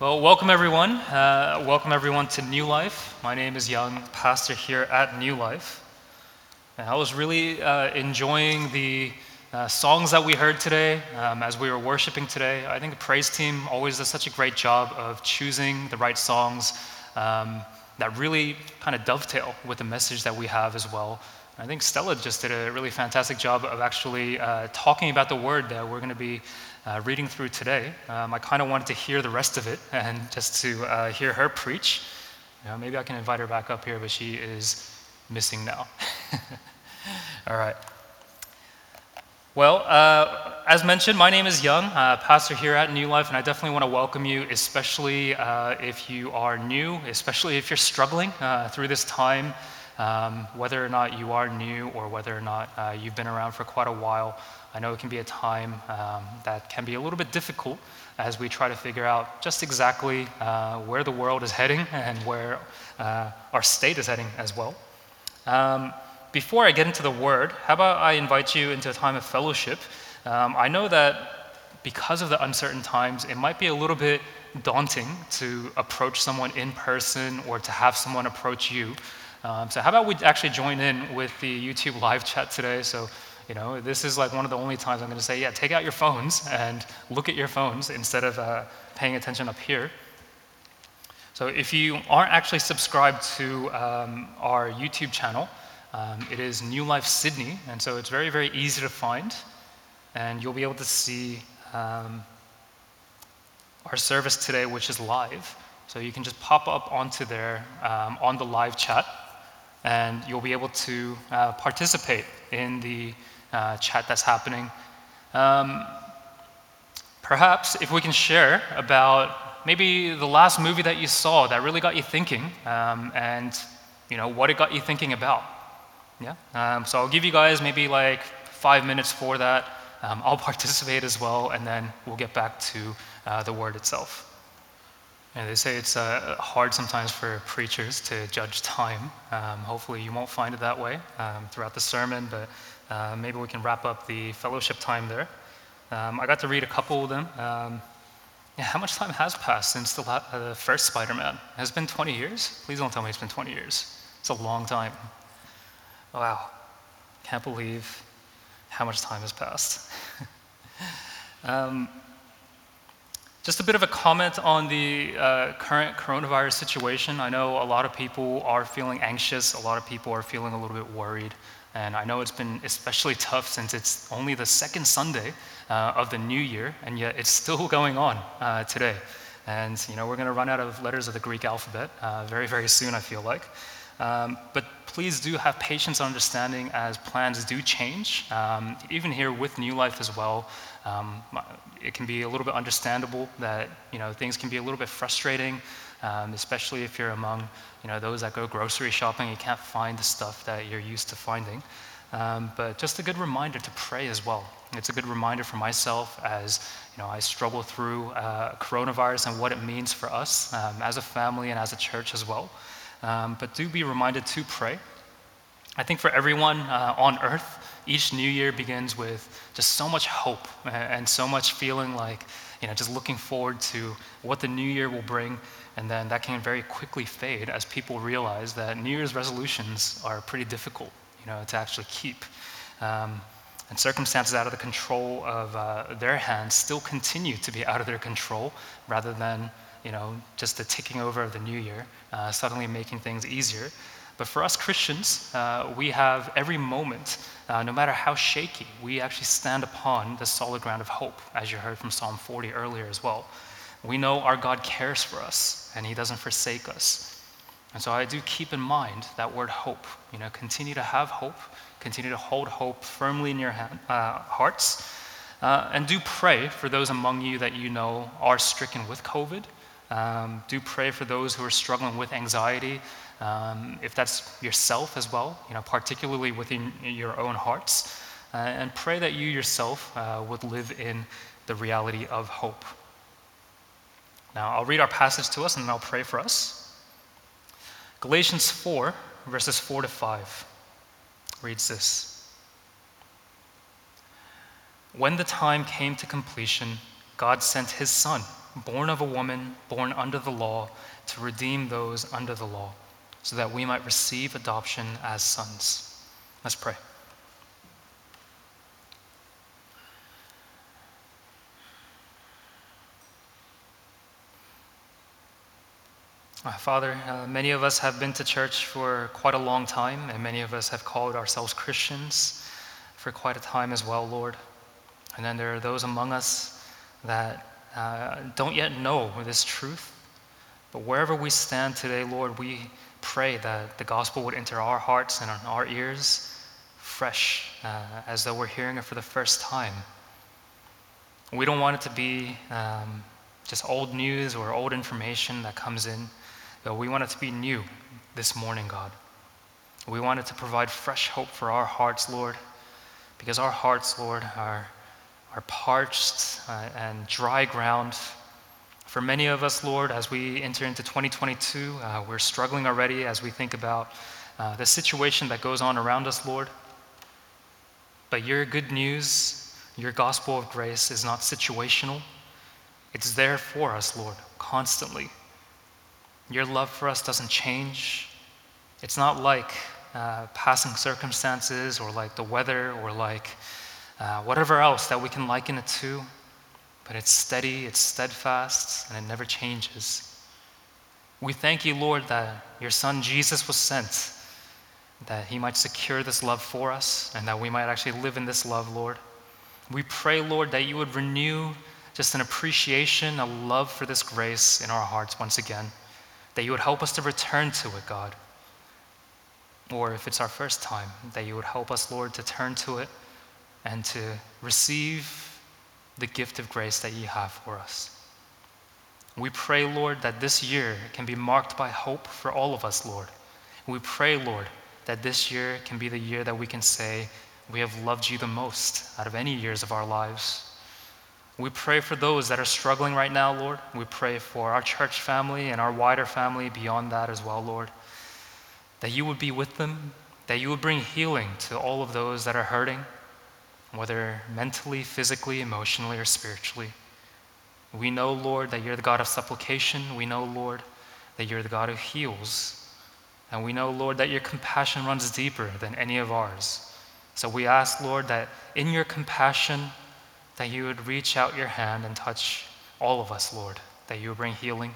Well, welcome everyone. Uh, welcome everyone to New Life. My name is Young, pastor here at New Life. And I was really uh, enjoying the uh, songs that we heard today um, as we were worshiping today. I think the praise team always does such a great job of choosing the right songs um, that really kind of dovetail with the message that we have as well. I think Stella just did a really fantastic job of actually uh, talking about the word that we're going to be uh, reading through today. Um, I kind of wanted to hear the rest of it and just to uh, hear her preach. You know, maybe I can invite her back up here, but she is missing now. All right. Well, uh, as mentioned, my name is Young, uh, pastor here at New Life, and I definitely want to welcome you, especially uh, if you are new, especially if you're struggling uh, through this time, um, whether or not you are new or whether or not uh, you've been around for quite a while. I know it can be a time um, that can be a little bit difficult as we try to figure out just exactly uh, where the world is heading and where our state is heading as well. Um, before I get into the word, how about I invite you into a time of fellowship? Um, I know that because of the uncertain times, it might be a little bit daunting to approach someone in person or to have someone approach you. Um, so, how about we actually join in with the YouTube live chat today? So, you know, this is like one of the only times I'm going to say, yeah, take out your phones and look at your phones instead of uh, paying attention up here. So, if you aren't actually subscribed to um, our YouTube channel, um, it is New Life Sydney, and so it's very, very easy to find. And you'll be able to see um, our service today, which is live. So you can just pop up onto there um, on the live chat, and you'll be able to uh, participate in the uh, chat that's happening. Um, perhaps if we can share about maybe the last movie that you saw that really got you thinking, um, and you know what it got you thinking about. Yeah? Um, so I'll give you guys maybe like five minutes for that. Um, I'll participate as well, and then we'll get back to uh, the word itself. And they say it's uh, hard sometimes for preachers to judge time. Um, hopefully, you won't find it that way um, throughout the sermon, but uh, maybe we can wrap up the fellowship time there. Um, I got to read a couple of them. Um, yeah, how much time has passed since the, la- uh, the first Spider Man? Has been 20 years? Please don't tell me it's been 20 years. It's a long time. Wow, can't believe how much time has passed. just a bit of a comment on the uh, current coronavirus situation. I know a lot of people are feeling anxious, a lot of people are feeling a little bit worried. And I know it's been especially tough since it's only the second Sunday uh, of the new year, and yet it's still going on uh, today. And you know, we're going to run out of letters of the Greek alphabet uh, very, very soon, I feel like. Um, but please do have patience and understanding as plans do change. Um, even here with New Life as well, um, it can be a little bit understandable that you know things can be a little bit frustrating, um, especially if you're among you know those that go grocery shopping. You can't find the stuff that you're used to finding. Um, but just a good reminder to pray as well. It's a good reminder for myself as you know I struggle through uh, coronavirus and what it means for us um, as a family and as a church as well. Um, but do be reminded to pray. I think for everyone uh, on earth, each new year begins with just so much hope and so much feeling like, you know, just looking forward to what the new year will bring. And then that can very quickly fade as people realize that New Year's resolutions are pretty difficult, you know, to actually keep. Um, and circumstances out of the control of uh, their hands still continue to be out of their control rather than you know, just the ticking over of the new year, uh, suddenly making things easier. But for us Christians, uh, we have every moment, uh, no matter how shaky, we actually stand upon the solid ground of hope, as you heard from Psalm 40 earlier as well. We know our God cares for us and He doesn't forsake us. And so I do keep in mind that word hope. You know, continue to have hope, continue to hold hope firmly in your hand, uh, hearts, uh, and do pray for those among you that you know are stricken with COVID um, do pray for those who are struggling with anxiety, um, if that's yourself as well, you know, particularly within your own hearts. Uh, and pray that you yourself uh, would live in the reality of hope. Now, I'll read our passage to us and then I'll pray for us. Galatians 4, verses 4 to 5 reads this When the time came to completion, God sent his son born of a woman, born under the law, to redeem those under the law, so that we might receive adoption as sons. Let's pray. Uh, Father, uh, many of us have been to church for quite a long time, and many of us have called ourselves Christians for quite a time as well, Lord. And then there are those among us that uh, don't yet know this truth. But wherever we stand today, Lord, we pray that the gospel would enter our hearts and our ears fresh, uh, as though we're hearing it for the first time. We don't want it to be um, just old news or old information that comes in. But we want it to be new this morning, God. We want it to provide fresh hope for our hearts, Lord, because our hearts, Lord, are, are parched uh, and dry ground. For many of us, Lord, as we enter into 2022, uh, we're struggling already as we think about uh, the situation that goes on around us, Lord. But your good news, your gospel of grace, is not situational. It's there for us, Lord, constantly. Your love for us doesn't change. It's not like uh, passing circumstances or like the weather or like uh, whatever else that we can liken it to, but it's steady, it's steadfast, and it never changes. We thank you, Lord, that your Son Jesus was sent, that he might secure this love for us, and that we might actually live in this love, Lord. We pray, Lord, that you would renew just an appreciation, a love for this grace in our hearts once again that you would help us to return to it, God. Or if it's our first time, that you would help us, Lord, to turn to it and to receive the gift of grace that you have for us. We pray, Lord, that this year can be marked by hope for all of us, Lord. We pray, Lord, that this year can be the year that we can say, we have loved you the most out of any years of our lives. We pray for those that are struggling right now, Lord. We pray for our church family and our wider family beyond that as well, Lord. That you would be with them, that you would bring healing to all of those that are hurting, whether mentally, physically, emotionally, or spiritually. We know, Lord, that you're the God of supplication. We know, Lord, that you're the God who heals. And we know, Lord, that your compassion runs deeper than any of ours. So we ask, Lord, that in your compassion, that you would reach out your hand and touch all of us, Lord, that you would bring healing.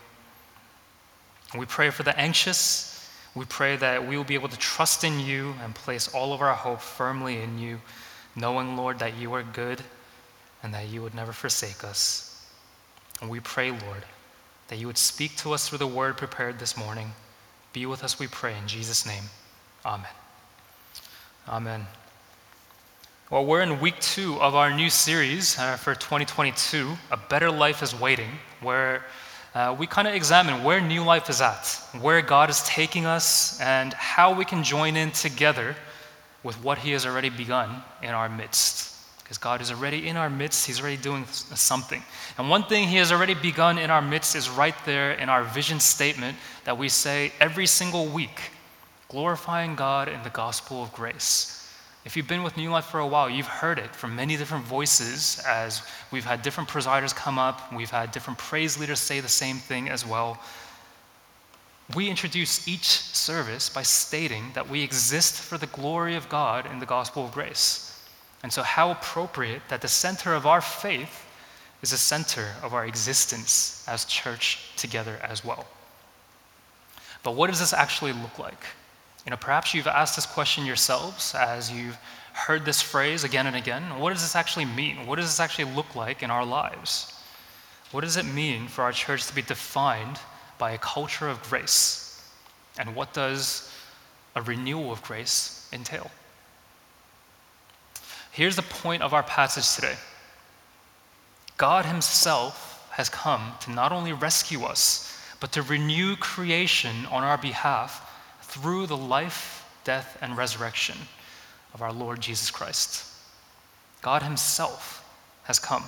We pray for the anxious. We pray that we will be able to trust in you and place all of our hope firmly in you, knowing, Lord, that you are good and that you would never forsake us. And we pray, Lord, that you would speak to us through the word prepared this morning. Be with us, we pray, in Jesus' name. Amen. Amen. Well, we're in week two of our new series uh, for 2022, A Better Life is Waiting, where uh, we kind of examine where new life is at, where God is taking us, and how we can join in together with what He has already begun in our midst. Because God is already in our midst, He's already doing something. And one thing He has already begun in our midst is right there in our vision statement that we say every single week glorifying God in the gospel of grace. If you've been with New Life for a while, you've heard it from many different voices as we've had different presiders come up, we've had different praise leaders say the same thing as well. We introduce each service by stating that we exist for the glory of God in the gospel of grace. And so, how appropriate that the center of our faith is the center of our existence as church together as well. But what does this actually look like? You know, perhaps you've asked this question yourselves as you've heard this phrase again and again. What does this actually mean? What does this actually look like in our lives? What does it mean for our church to be defined by a culture of grace? And what does a renewal of grace entail? Here's the point of our passage today God Himself has come to not only rescue us, but to renew creation on our behalf through the life, death, and resurrection of our Lord Jesus Christ. God Himself has come.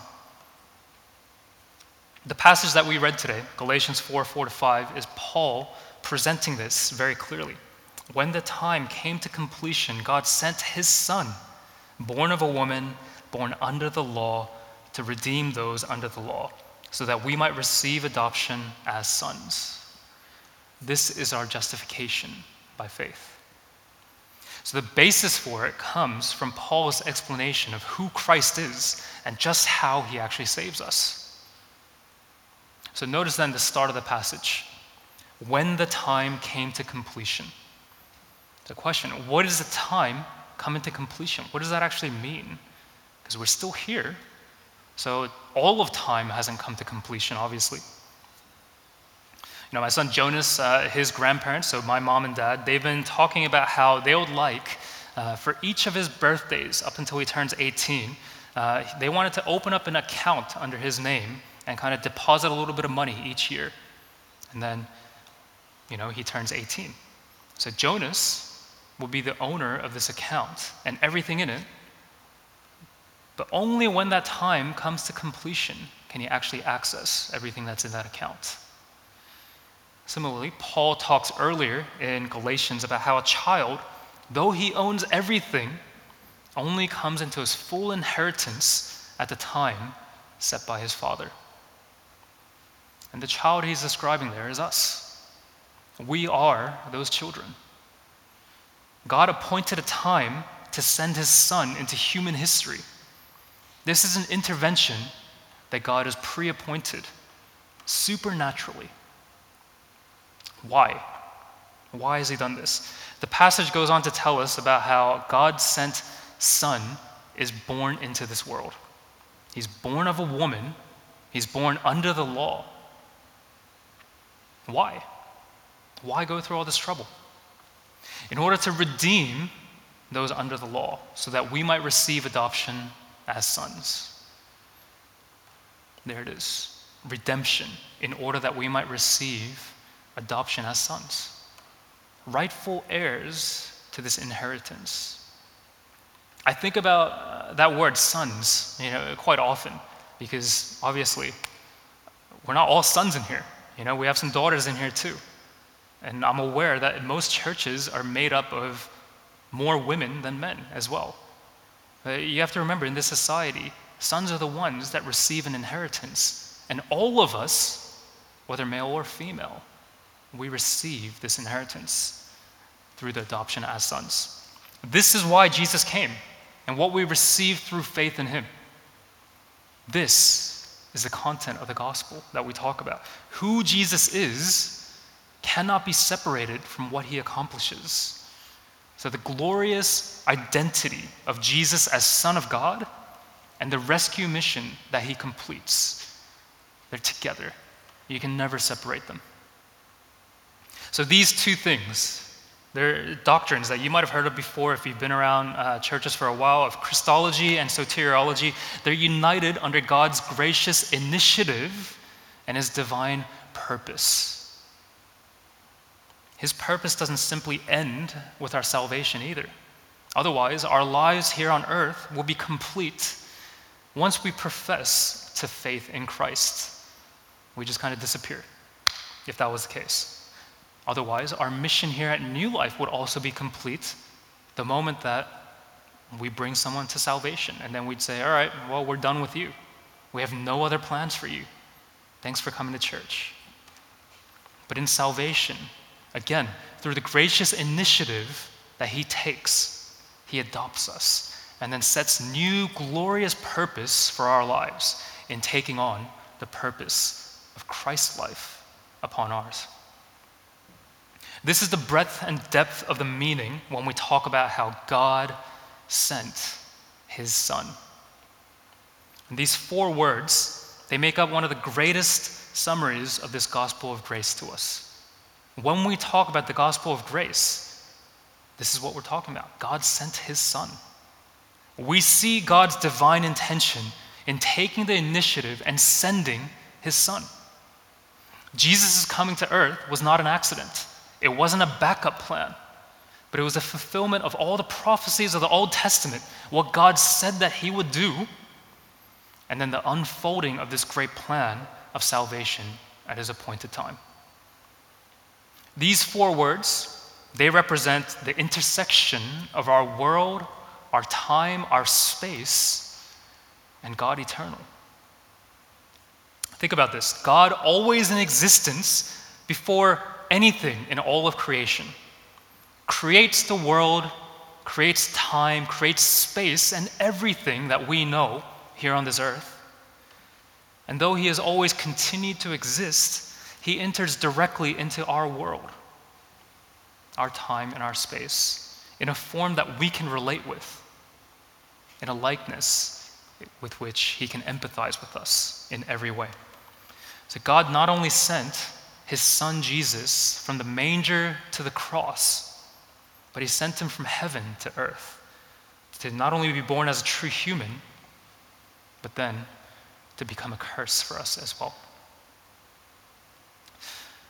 The passage that we read today, Galatians 4 4 to 5, is Paul presenting this very clearly. When the time came to completion, God sent His Son, born of a woman, born under the law, to redeem those under the law, so that we might receive adoption as sons. This is our justification by faith. So the basis for it comes from Paul's explanation of who Christ is and just how he actually saves us. So notice then the start of the passage when the time came to completion. The question what is the time come into completion? What does that actually mean? Because we're still here. So all of time hasn't come to completion, obviously. You know, my son Jonas, uh, his grandparents, so my mom and dad, they've been talking about how they would like uh, for each of his birthdays up until he turns 18, uh, they wanted to open up an account under his name and kind of deposit a little bit of money each year. And then, you know, he turns 18. So Jonas will be the owner of this account and everything in it. But only when that time comes to completion can he actually access everything that's in that account. Similarly, Paul talks earlier in Galatians about how a child, though he owns everything, only comes into his full inheritance at the time set by his father. And the child he's describing there is us. We are those children. God appointed a time to send his son into human history. This is an intervention that God has pre appointed supernaturally why? Why has he done this? The passage goes on to tell us about how God sent Son is born into this world. He's born of a woman, he's born under the law. Why? Why go through all this trouble? In order to redeem those under the law, so that we might receive adoption as sons. There it is redemption, in order that we might receive adoption as sons, rightful heirs to this inheritance. I think about uh, that word sons, you know, quite often because obviously we're not all sons in here. You know, we have some daughters in here too. And I'm aware that most churches are made up of more women than men as well. You have to remember in this society, sons are the ones that receive an inheritance. And all of us, whether male or female, we receive this inheritance through the adoption as sons. This is why Jesus came and what we receive through faith in him. This is the content of the gospel that we talk about. Who Jesus is cannot be separated from what he accomplishes. So, the glorious identity of Jesus as Son of God and the rescue mission that he completes, they're together. You can never separate them. So these two things, they're doctrines that you might have heard of before if you've been around uh, churches for a while of Christology and soteriology. They're united under God's gracious initiative and His divine purpose. His purpose doesn't simply end with our salvation either. Otherwise, our lives here on earth will be complete once we profess to faith in Christ. We just kind of disappear if that was the case. Otherwise, our mission here at New Life would also be complete the moment that we bring someone to salvation. And then we'd say, All right, well, we're done with you. We have no other plans for you. Thanks for coming to church. But in salvation, again, through the gracious initiative that He takes, He adopts us and then sets new glorious purpose for our lives in taking on the purpose of Christ's life upon ours. This is the breadth and depth of the meaning when we talk about how God sent his son. And these four words, they make up one of the greatest summaries of this gospel of grace to us. When we talk about the gospel of grace, this is what we're talking about. God sent his son. We see God's divine intention in taking the initiative and sending his son. Jesus' coming to earth was not an accident. It wasn't a backup plan, but it was a fulfillment of all the prophecies of the Old Testament, what God said that He would do, and then the unfolding of this great plan of salvation at His appointed time. These four words, they represent the intersection of our world, our time, our space, and God eternal. Think about this God, always in existence before anything in all of creation, creates the world, creates time, creates space, and everything that we know here on this earth. And though He has always continued to exist, He enters directly into our world, our time, and our space in a form that we can relate with, in a likeness with which He can empathize with us in every way. So God not only sent his son Jesus from the manger to the cross, but he sent him from heaven to earth to not only be born as a true human, but then to become a curse for us as well.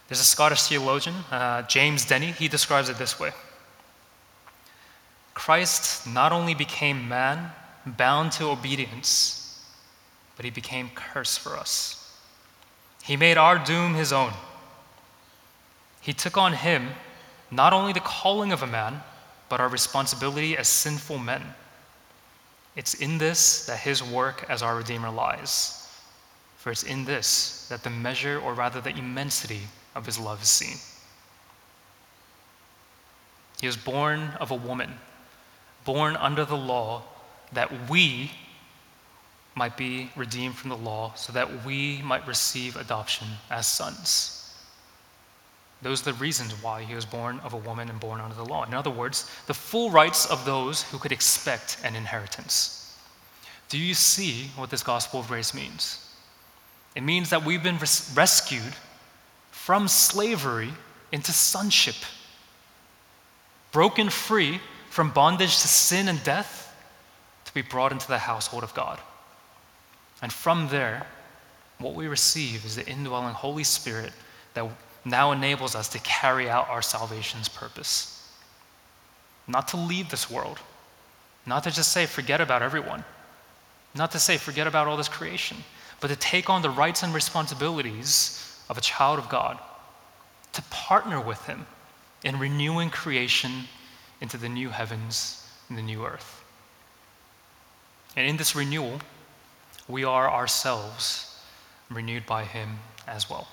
There's a Scottish theologian, uh, James Denney, he describes it this way Christ not only became man, bound to obedience, but he became curse for us. He made our doom his own. He took on him not only the calling of a man, but our responsibility as sinful men. It's in this that his work as our Redeemer lies. For it's in this that the measure, or rather the immensity, of his love is seen. He was born of a woman, born under the law, that we, might be redeemed from the law so that we might receive adoption as sons. Those are the reasons why he was born of a woman and born under the law. In other words, the full rights of those who could expect an inheritance. Do you see what this gospel of grace means? It means that we've been res- rescued from slavery into sonship, broken free from bondage to sin and death to be brought into the household of God. And from there, what we receive is the indwelling Holy Spirit that now enables us to carry out our salvation's purpose. Not to leave this world, not to just say, forget about everyone, not to say, forget about all this creation, but to take on the rights and responsibilities of a child of God, to partner with Him in renewing creation into the new heavens and the new earth. And in this renewal, we are ourselves renewed by Him as well.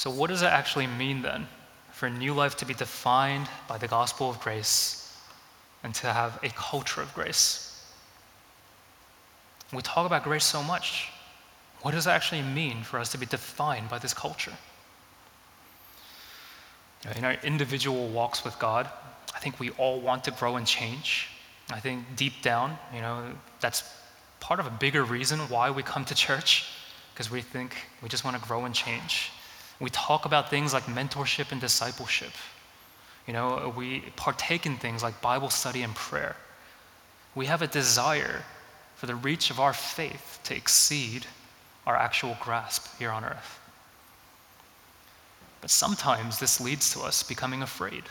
So, what does it actually mean then for a new life to be defined by the gospel of grace and to have a culture of grace? We talk about grace so much. What does it actually mean for us to be defined by this culture? In our individual walks with God, I think we all want to grow and change. I think deep down, you know, that's part of a bigger reason why we come to church, because we think we just want to grow and change. We talk about things like mentorship and discipleship. You know, we partake in things like Bible study and prayer. We have a desire for the reach of our faith to exceed our actual grasp here on earth. But sometimes this leads to us becoming afraid.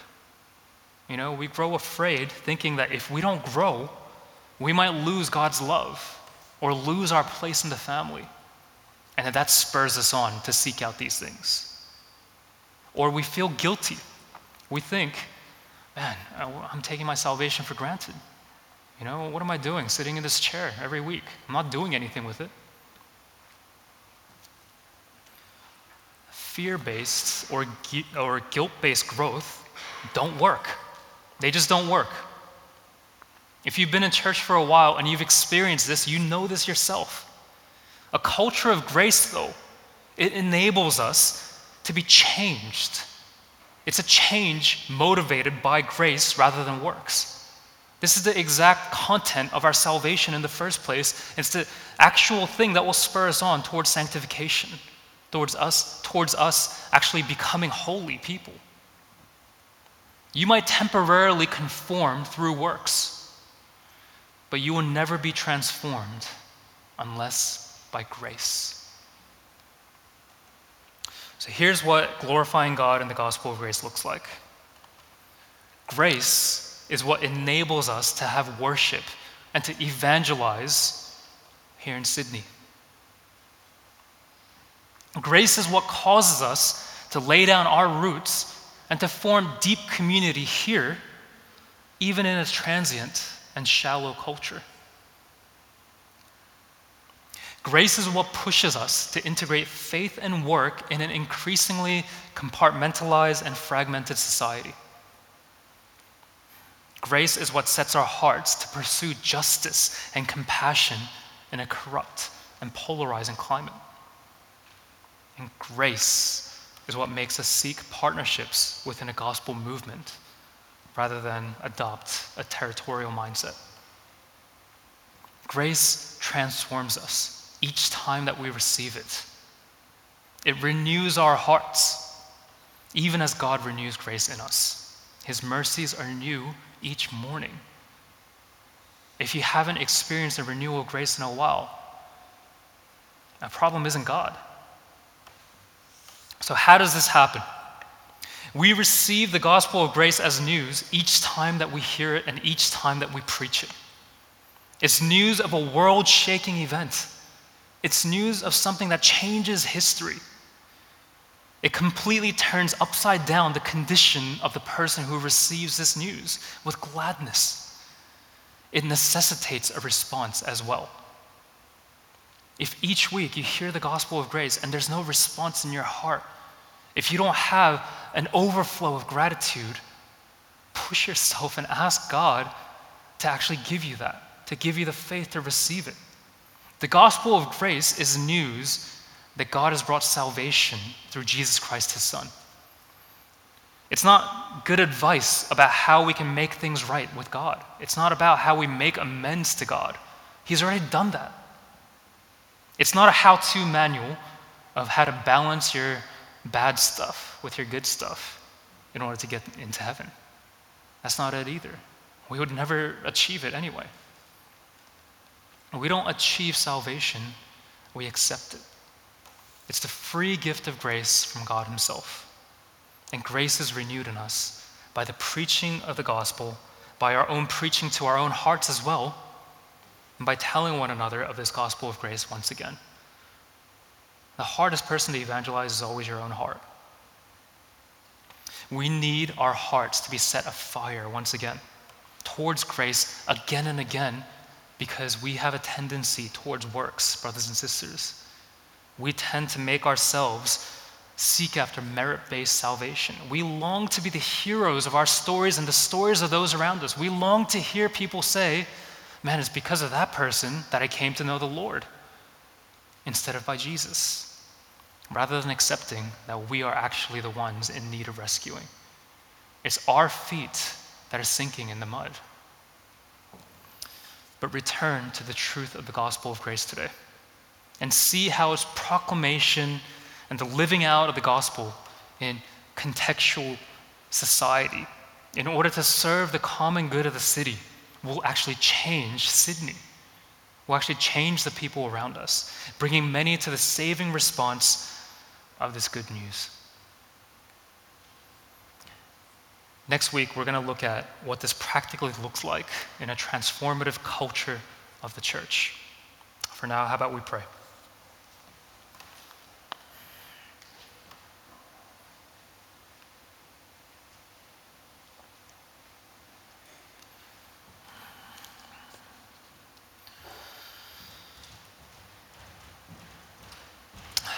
You know, we grow afraid thinking that if we don't grow, we might lose God's love or lose our place in the family. And that, that spurs us on to seek out these things. Or we feel guilty. We think, man, I'm taking my salvation for granted. You know, what am I doing sitting in this chair every week? I'm not doing anything with it. Fear based or, or guilt based growth don't work. They just don't work. If you've been in church for a while and you've experienced this, you know this yourself. A culture of grace, though, it enables us to be changed. It's a change motivated by grace rather than works. This is the exact content of our salvation in the first place. It's the actual thing that will spur us on towards sanctification, towards us, towards us actually becoming holy people. You might temporarily conform through works, but you will never be transformed unless by grace. So here's what glorifying God in the gospel of grace looks like grace is what enables us to have worship and to evangelize here in Sydney. Grace is what causes us to lay down our roots and to form deep community here, even in a transient and shallow culture. Grace is what pushes us to integrate faith and work in an increasingly compartmentalized and fragmented society. Grace is what sets our hearts to pursue justice and compassion in a corrupt and polarizing climate. And grace is what makes us seek partnerships within a gospel movement rather than adopt a territorial mindset. Grace transforms us each time that we receive it. It renews our hearts, even as God renews grace in us. His mercies are new each morning. If you haven't experienced a renewal of grace in a while, the problem isn't God. So, how does this happen? We receive the gospel of grace as news each time that we hear it and each time that we preach it. It's news of a world shaking event, it's news of something that changes history. It completely turns upside down the condition of the person who receives this news with gladness. It necessitates a response as well. If each week you hear the gospel of grace and there's no response in your heart, if you don't have an overflow of gratitude, push yourself and ask God to actually give you that, to give you the faith to receive it. The gospel of grace is news that God has brought salvation through Jesus Christ, his Son. It's not good advice about how we can make things right with God. It's not about how we make amends to God. He's already done that. It's not a how to manual of how to balance your bad stuff with your good stuff in order to get into heaven. That's not it either. We would never achieve it anyway. We don't achieve salvation, we accept it. It's the free gift of grace from God Himself. And grace is renewed in us by the preaching of the gospel, by our own preaching to our own hearts as well, and by telling one another of this gospel of grace once again. The hardest person to evangelize is always your own heart. We need our hearts to be set afire once again towards grace again and again because we have a tendency towards works, brothers and sisters we tend to make ourselves seek after merit based salvation. We long to be the heroes of our stories and the stories of those around us. We long to hear people say, Man, it's because of that person that I came to know the Lord, instead of by Jesus, rather than accepting that we are actually the ones in need of rescuing. It's our feet that are sinking in the mud. But return to the truth of the gospel of grace today and see how its proclamation and the living out of the gospel in contextual society, in order to serve the common good of the city, will actually change Sydney, will actually change the people around us, bringing many to the saving response of this good news. Next week, we're going to look at what this practically looks like in a transformative culture of the church. For now, how about we pray?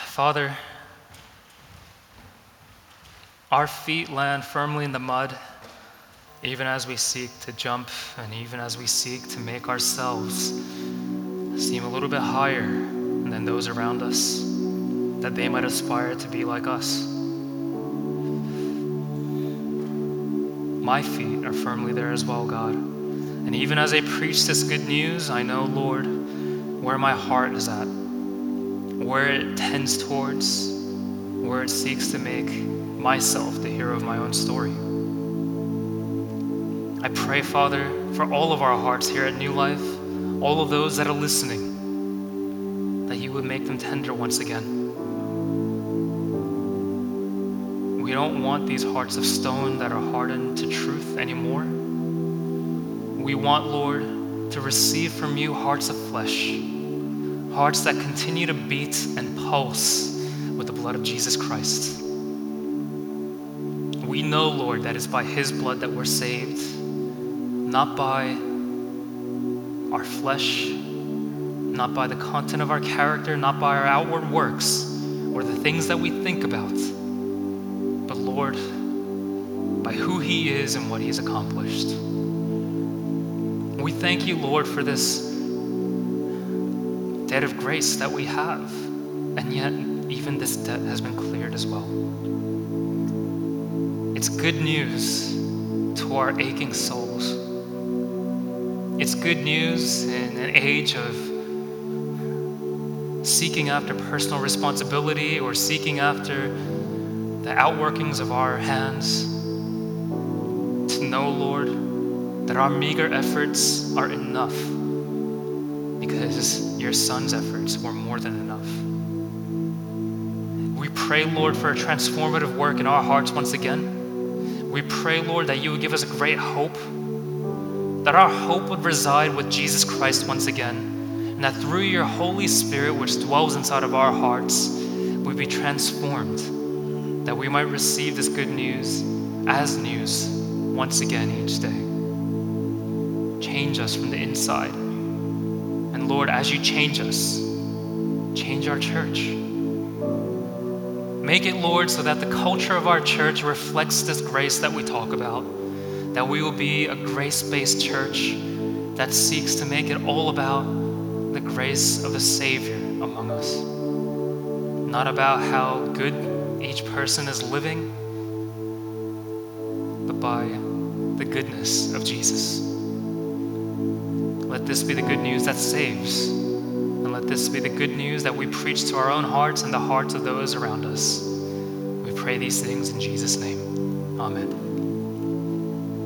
Father, our feet land firmly in the mud, even as we seek to jump and even as we seek to make ourselves seem a little bit higher than those around us, that they might aspire to be like us. My feet are firmly there as well, God. And even as I preach this good news, I know, Lord, where my heart is at where it tends towards, where it seeks to make myself the hero of my own story. I pray, Father, for all of our hearts here at New Life, all of those that are listening, that you would make them tender once again. We don't want these hearts of stone that are hardened to truth anymore. We want, Lord, to receive from you hearts of flesh hearts that continue to beat and pulse with the blood of Jesus Christ. We know, Lord, that it's by His blood that we're saved, not by our flesh, not by the content of our character, not by our outward works or the things that we think about, but Lord, by who He is and what He has accomplished. We thank you, Lord, for this debt of grace that we have, and yet even this debt has been cleared as well. It's good news to our aching souls. It's good news in an age of seeking after personal responsibility or seeking after the outworkings of our hands. To know, Lord, that our meager efforts are enough because your Son's efforts were more than enough. We pray, Lord, for a transformative work in our hearts once again. We pray, Lord, that you would give us a great hope, that our hope would reside with Jesus Christ once again, and that through your Holy Spirit, which dwells inside of our hearts, we be transformed, that we might receive this good news as news once again each day. Change us from the inside. And Lord, as you change us, change our church. Make it, Lord, so that the culture of our church reflects this grace that we talk about. That we will be a grace based church that seeks to make it all about the grace of the Savior among us. Not about how good each person is living, but by the goodness of Jesus. Let this be the good news that saves let this be the good news that we preach to our own hearts and the hearts of those around us. We pray these things in Jesus' name. Amen.